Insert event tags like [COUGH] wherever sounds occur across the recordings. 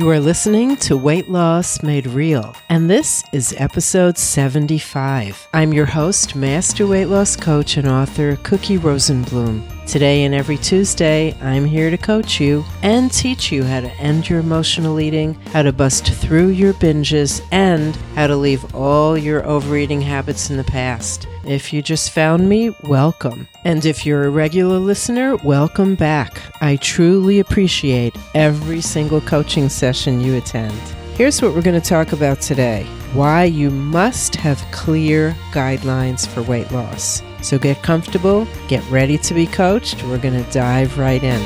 You are listening to Weight Loss Made Real, and this is episode 75. I'm your host, Master Weight Loss Coach and author Cookie Rosenblum. Today and every Tuesday, I'm here to coach you and teach you how to end your emotional eating, how to bust through your binges, and how to leave all your overeating habits in the past. If you just found me, welcome. And if you're a regular listener, welcome back. I truly appreciate every single coaching session you attend. Here's what we're going to talk about today why you must have clear guidelines for weight loss. So get comfortable, get ready to be coached. We're going to dive right in.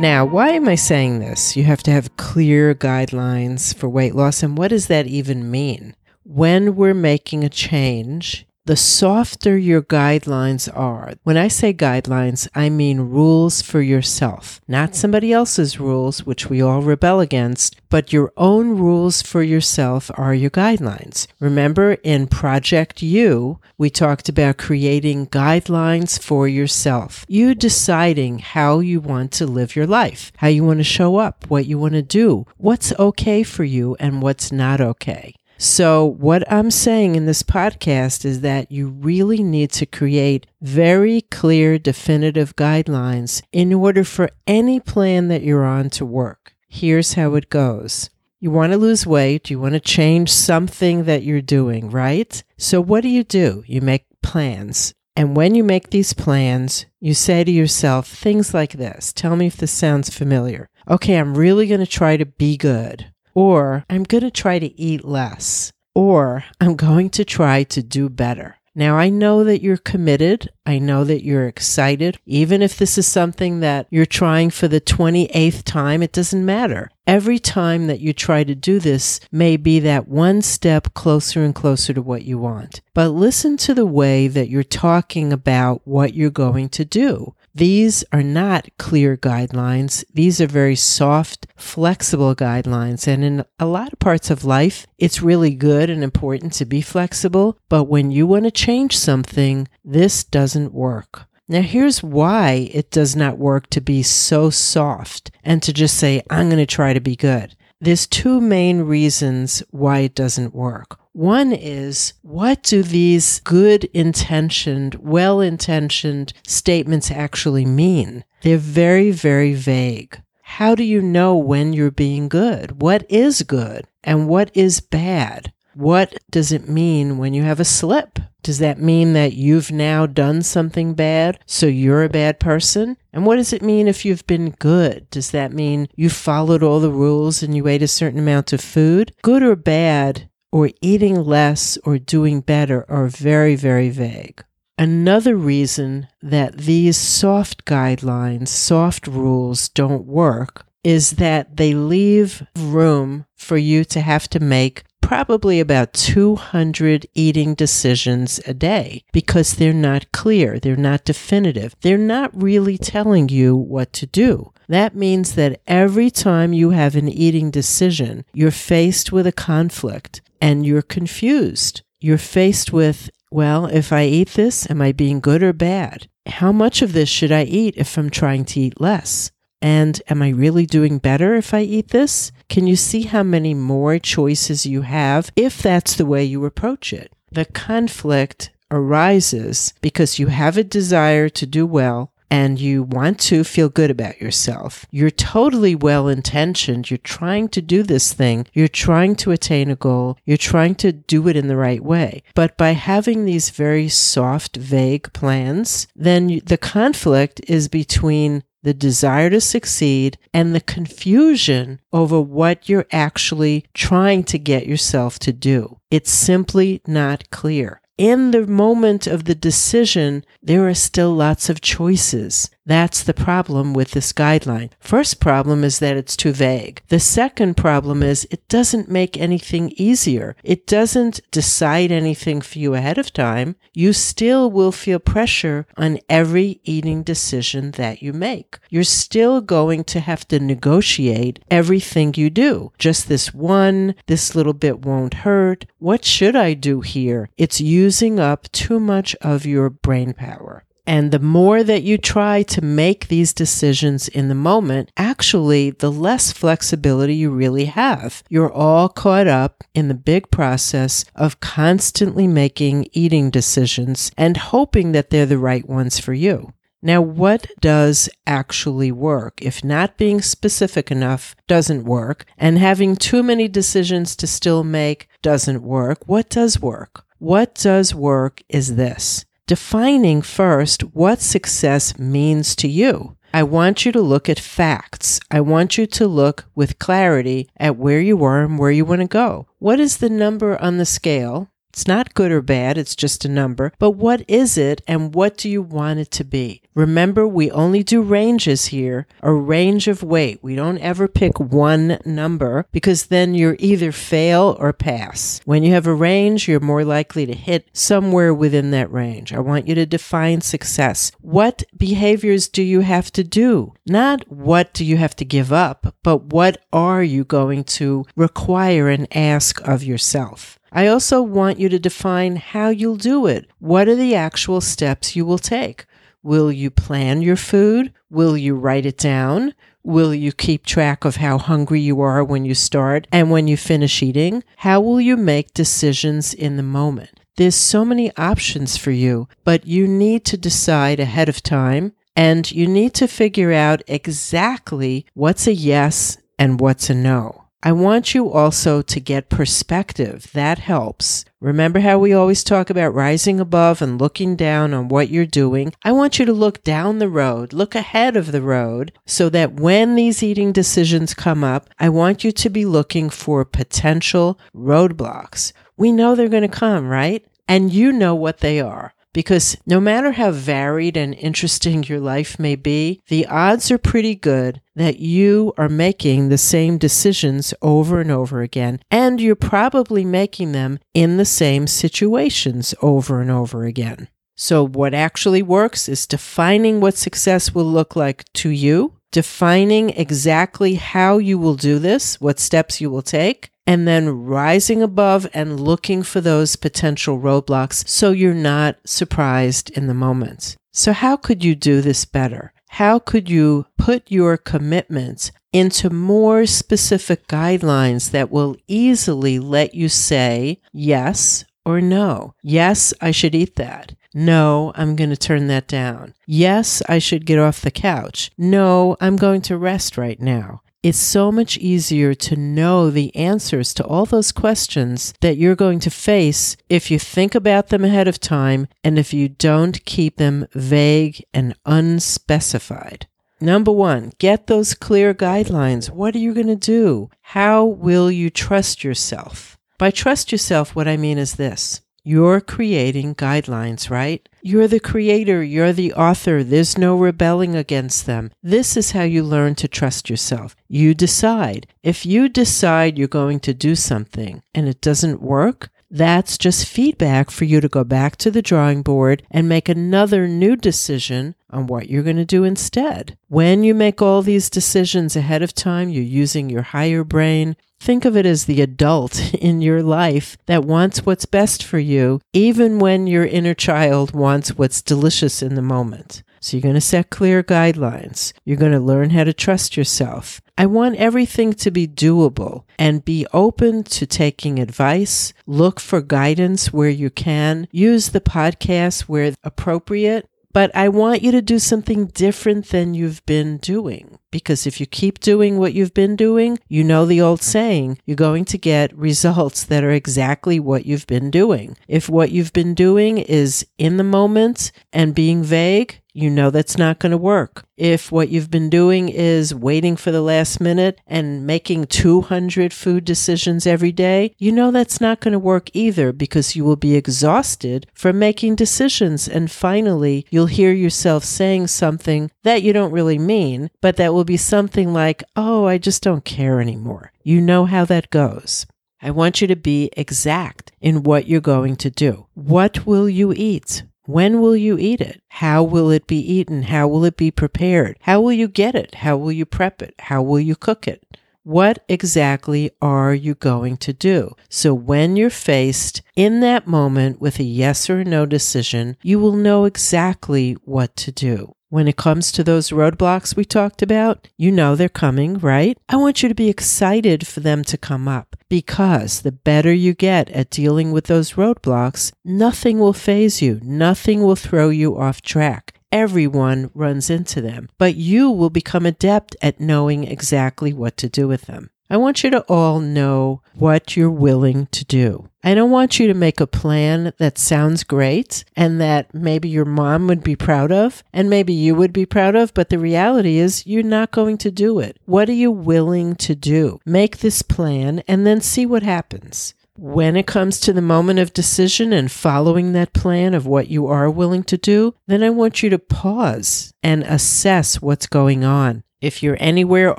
Now, why am I saying this? You have to have clear guidelines for weight loss. And what does that even mean? When we're making a change, the softer your guidelines are. When I say guidelines, I mean rules for yourself, not somebody else's rules, which we all rebel against, but your own rules for yourself are your guidelines. Remember in Project You, we talked about creating guidelines for yourself. You deciding how you want to live your life, how you want to show up, what you want to do, what's okay for you and what's not okay. So, what I'm saying in this podcast is that you really need to create very clear, definitive guidelines in order for any plan that you're on to work. Here's how it goes. You want to lose weight, you want to change something that you're doing, right? So, what do you do? You make plans. And when you make these plans, you say to yourself things like this. Tell me if this sounds familiar. Okay, I'm really going to try to be good. Or I'm going to try to eat less. Or I'm going to try to do better. Now, I know that you're committed. I know that you're excited. Even if this is something that you're trying for the 28th time, it doesn't matter. Every time that you try to do this may be that one step closer and closer to what you want. But listen to the way that you're talking about what you're going to do. These are not clear guidelines. These are very soft, flexible guidelines. And in a lot of parts of life, it's really good and important to be flexible. But when you want to change something, this doesn't work. Now, here's why it does not work to be so soft and to just say, I'm going to try to be good. There's two main reasons why it doesn't work. One is what do these good intentioned, well intentioned statements actually mean? They're very, very vague. How do you know when you're being good? What is good and what is bad? What does it mean when you have a slip? Does that mean that you've now done something bad, so you're a bad person? And what does it mean if you've been good? Does that mean you followed all the rules and you ate a certain amount of food? Good or bad or eating less or doing better are very, very vague. Another reason that these soft guidelines, soft rules don't work is that they leave room for you to have to make probably about 200 eating decisions a day because they're not clear, they're not definitive, they're not really telling you what to do. That means that every time you have an eating decision, you're faced with a conflict and you're confused. You're faced with, well, if I eat this, am I being good or bad? How much of this should I eat if I'm trying to eat less? And am I really doing better if I eat this? Can you see how many more choices you have if that's the way you approach it? The conflict arises because you have a desire to do well and you want to feel good about yourself. You're totally well intentioned. You're trying to do this thing. You're trying to attain a goal. You're trying to do it in the right way. But by having these very soft, vague plans, then the conflict is between the desire to succeed and the confusion over what you're actually trying to get yourself to do. It's simply not clear in the moment of the decision, there are still lots of choices. That's the problem with this guideline. First problem is that it's too vague. The second problem is it doesn't make anything easier. It doesn't decide anything for you ahead of time. You still will feel pressure on every eating decision that you make. You're still going to have to negotiate everything you do. Just this one, this little bit won't hurt. What should I do here? It's using up too much of your brain power. And the more that you try to make these decisions in the moment, actually, the less flexibility you really have. You're all caught up in the big process of constantly making eating decisions and hoping that they're the right ones for you. Now, what does actually work? If not being specific enough doesn't work, and having too many decisions to still make doesn't work, what does work? What does work is this defining first what success means to you. I want you to look at facts. I want you to look with clarity at where you are and where you want to go. What is the number on the scale? It's not good or bad, it's just a number. But what is it and what do you want it to be? Remember, we only do ranges here, a range of weight. We don't ever pick one number because then you're either fail or pass. When you have a range, you're more likely to hit somewhere within that range. I want you to define success. What behaviors do you have to do? Not what do you have to give up, but what are you going to require and ask of yourself? I also want you to define how you'll do it. What are the actual steps you will take? Will you plan your food? Will you write it down? Will you keep track of how hungry you are when you start and when you finish eating? How will you make decisions in the moment? There's so many options for you, but you need to decide ahead of time and you need to figure out exactly what's a yes and what's a no. I want you also to get perspective. That helps. Remember how we always talk about rising above and looking down on what you're doing? I want you to look down the road, look ahead of the road, so that when these eating decisions come up, I want you to be looking for potential roadblocks. We know they're going to come, right? And you know what they are. Because no matter how varied and interesting your life may be, the odds are pretty good that you are making the same decisions over and over again, and you're probably making them in the same situations over and over again. So, what actually works is defining what success will look like to you, defining exactly how you will do this, what steps you will take, and then rising above and looking for those potential roadblocks so you're not surprised in the moment. So, how could you do this better? How could you put your commitments into more specific guidelines that will easily let you say yes or no? Yes, I should eat that. No, I'm going to turn that down. Yes, I should get off the couch. No, I'm going to rest right now. It's so much easier to know the answers to all those questions that you're going to face if you think about them ahead of time and if you don't keep them vague and unspecified. Number one, get those clear guidelines. What are you going to do? How will you trust yourself? By trust yourself, what I mean is this you're creating guidelines, right? You're the creator, you're the author. There's no rebelling against them. This is how you learn to trust yourself. You decide. If you decide you're going to do something and it doesn't work, that's just feedback for you to go back to the drawing board and make another new decision on what you're going to do instead. When you make all these decisions ahead of time, you're using your higher brain, Think of it as the adult [LAUGHS] in your life that wants what's best for you, even when your inner child wants what's delicious in the moment. So you're going to set clear guidelines. You're going to learn how to trust yourself. I want everything to be doable and be open to taking advice. Look for guidance where you can. Use the podcast where appropriate but I want you to do something different than you've been doing. Because if you keep doing what you've been doing, you know the old saying, you're going to get results that are exactly what you've been doing. If what you've been doing is in the moment and being vague, you know that's not going to work. If what you've been doing is waiting for the last minute and making 200 food decisions every day, you know that's not going to work either because you will be exhausted from making decisions. And finally, you'll hear yourself saying something that you don't really mean, but that will be something like, oh, I just don't care anymore. You know how that goes. I want you to be exact in what you're going to do. What will you eat? When will you eat it? How will it be eaten? How will it be prepared? How will you get it? How will you prep it? How will you cook it? What exactly are you going to do? So when you're faced in that moment with a yes or no decision, you will know exactly what to do. When it comes to those roadblocks we talked about, you know they're coming, right? I want you to be excited for them to come up because the better you get at dealing with those roadblocks, nothing will phase you, nothing will throw you off track. Everyone runs into them, but you will become adept at knowing exactly what to do with them. I want you to all know what you're willing to do. I don't want you to make a plan that sounds great and that maybe your mom would be proud of and maybe you would be proud of, but the reality is you're not going to do it. What are you willing to do? Make this plan and then see what happens. When it comes to the moment of decision and following that plan of what you are willing to do, then I want you to pause and assess what's going on. If you're anywhere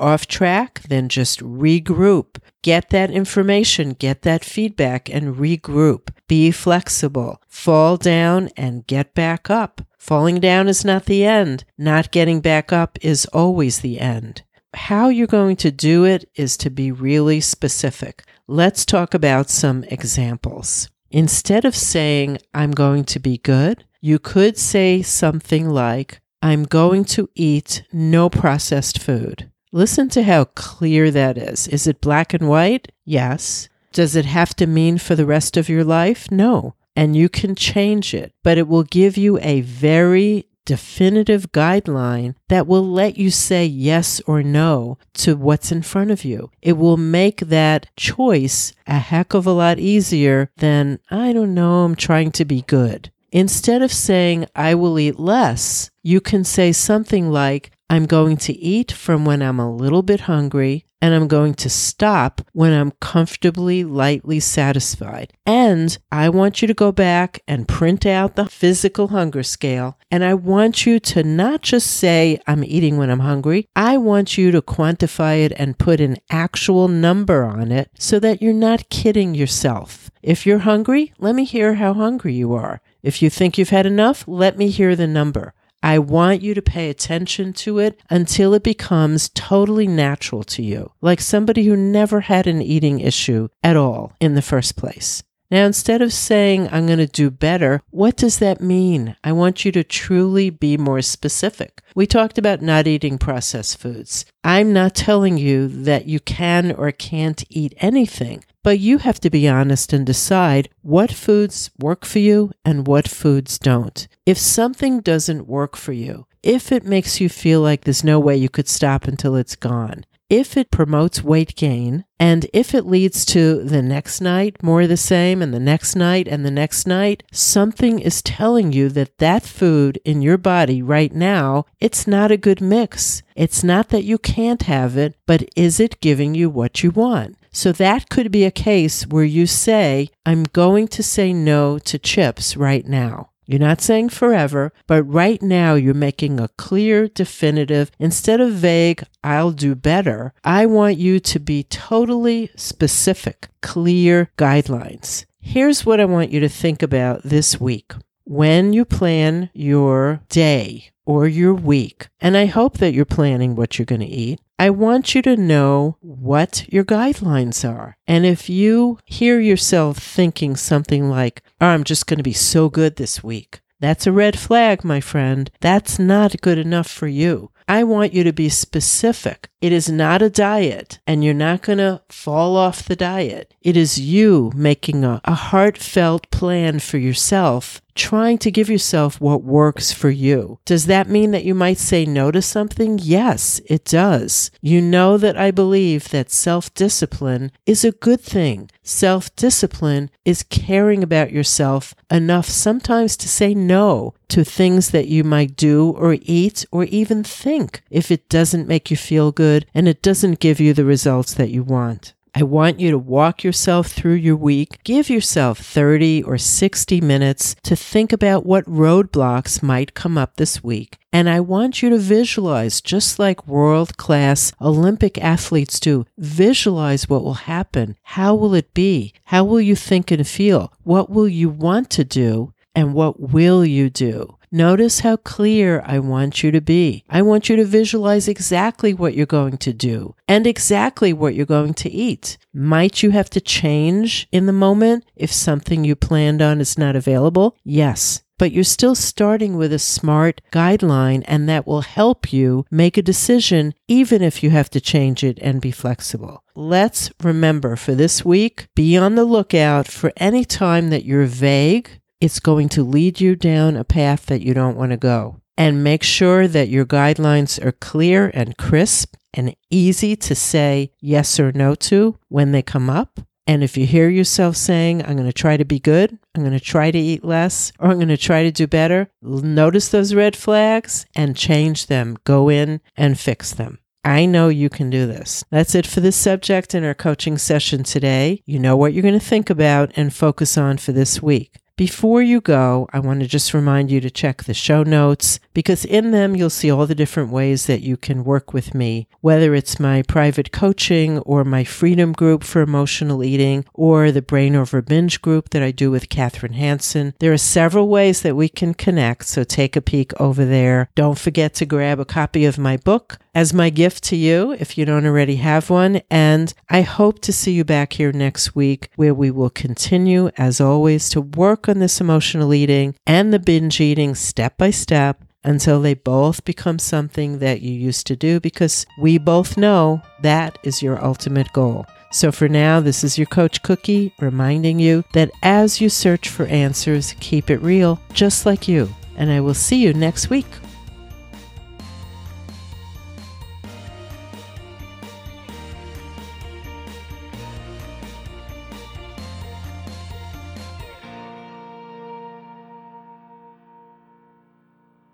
off track, then just regroup. Get that information, get that feedback, and regroup. Be flexible. Fall down and get back up. Falling down is not the end. Not getting back up is always the end. How you're going to do it is to be really specific. Let's talk about some examples. Instead of saying, I'm going to be good, you could say something like, I'm going to eat no processed food. Listen to how clear that is. Is it black and white? Yes. Does it have to mean for the rest of your life? No. And you can change it, but it will give you a very definitive guideline that will let you say yes or no to what's in front of you. It will make that choice a heck of a lot easier than, I don't know, I'm trying to be good. Instead of saying, I will eat less, you can say something like, I'm going to eat from when I'm a little bit hungry, and I'm going to stop when I'm comfortably, lightly satisfied. And I want you to go back and print out the physical hunger scale. And I want you to not just say, I'm eating when I'm hungry. I want you to quantify it and put an actual number on it so that you're not kidding yourself. If you're hungry, let me hear how hungry you are. If you think you've had enough, let me hear the number. I want you to pay attention to it until it becomes totally natural to you, like somebody who never had an eating issue at all in the first place. Now, instead of saying, I'm going to do better, what does that mean? I want you to truly be more specific. We talked about not eating processed foods. I'm not telling you that you can or can't eat anything, but you have to be honest and decide what foods work for you and what foods don't. If something doesn't work for you, if it makes you feel like there's no way you could stop until it's gone, if it promotes weight gain and if it leads to the next night more the same and the next night and the next night, something is telling you that that food in your body right now, it's not a good mix. It's not that you can't have it, but is it giving you what you want? So that could be a case where you say, I'm going to say no to chips right now. You're not saying forever, but right now you're making a clear, definitive, instead of vague, I'll do better. I want you to be totally specific, clear guidelines. Here's what I want you to think about this week. When you plan your day or your week, and I hope that you're planning what you're going to eat, I want you to know what your guidelines are. And if you hear yourself thinking something like, oh, I'm just going to be so good this week, that's a red flag, my friend. That's not good enough for you. I want you to be specific. It is not a diet, and you're not going to fall off the diet. It is you making a, a heartfelt plan for yourself trying to give yourself what works for you. Does that mean that you might say no to something? Yes, it does. You know that I believe that self discipline is a good thing. Self discipline is caring about yourself enough sometimes to say no to things that you might do or eat or even think if it doesn't make you feel good and it doesn't give you the results that you want. I want you to walk yourself through your week. Give yourself 30 or 60 minutes to think about what roadblocks might come up this week. And I want you to visualize, just like world class Olympic athletes do, visualize what will happen. How will it be? How will you think and feel? What will you want to do? And what will you do? Notice how clear I want you to be. I want you to visualize exactly what you're going to do and exactly what you're going to eat. Might you have to change in the moment if something you planned on is not available? Yes but you're still starting with a smart guideline, and that will help you make a decision, even if you have to change it and be flexible. Let's remember for this week, be on the lookout for any time that you're vague. It's going to lead you down a path that you don't want to go. And make sure that your guidelines are clear and crisp and easy to say yes or no to when they come up. And if you hear yourself saying, I'm going to try to be good, I'm going to try to eat less, or I'm going to try to do better, notice those red flags and change them. Go in and fix them. I know you can do this. That's it for this subject in our coaching session today. You know what you're going to think about and focus on for this week. Before you go, I want to just remind you to check the show notes because in them you'll see all the different ways that you can work with me, whether it's my private coaching or my freedom group for emotional eating or the brain over binge group that I do with Kathryn Hansen. There are several ways that we can connect, so take a peek over there. Don't forget to grab a copy of my book as my gift to you if you don't already have one. And I hope to see you back here next week where we will continue, as always, to work on this emotional eating and the binge eating step by step until they both become something that you used to do because we both know that is your ultimate goal. So for now, this is your Coach Cookie reminding you that as you search for answers, keep it real, just like you. And I will see you next week.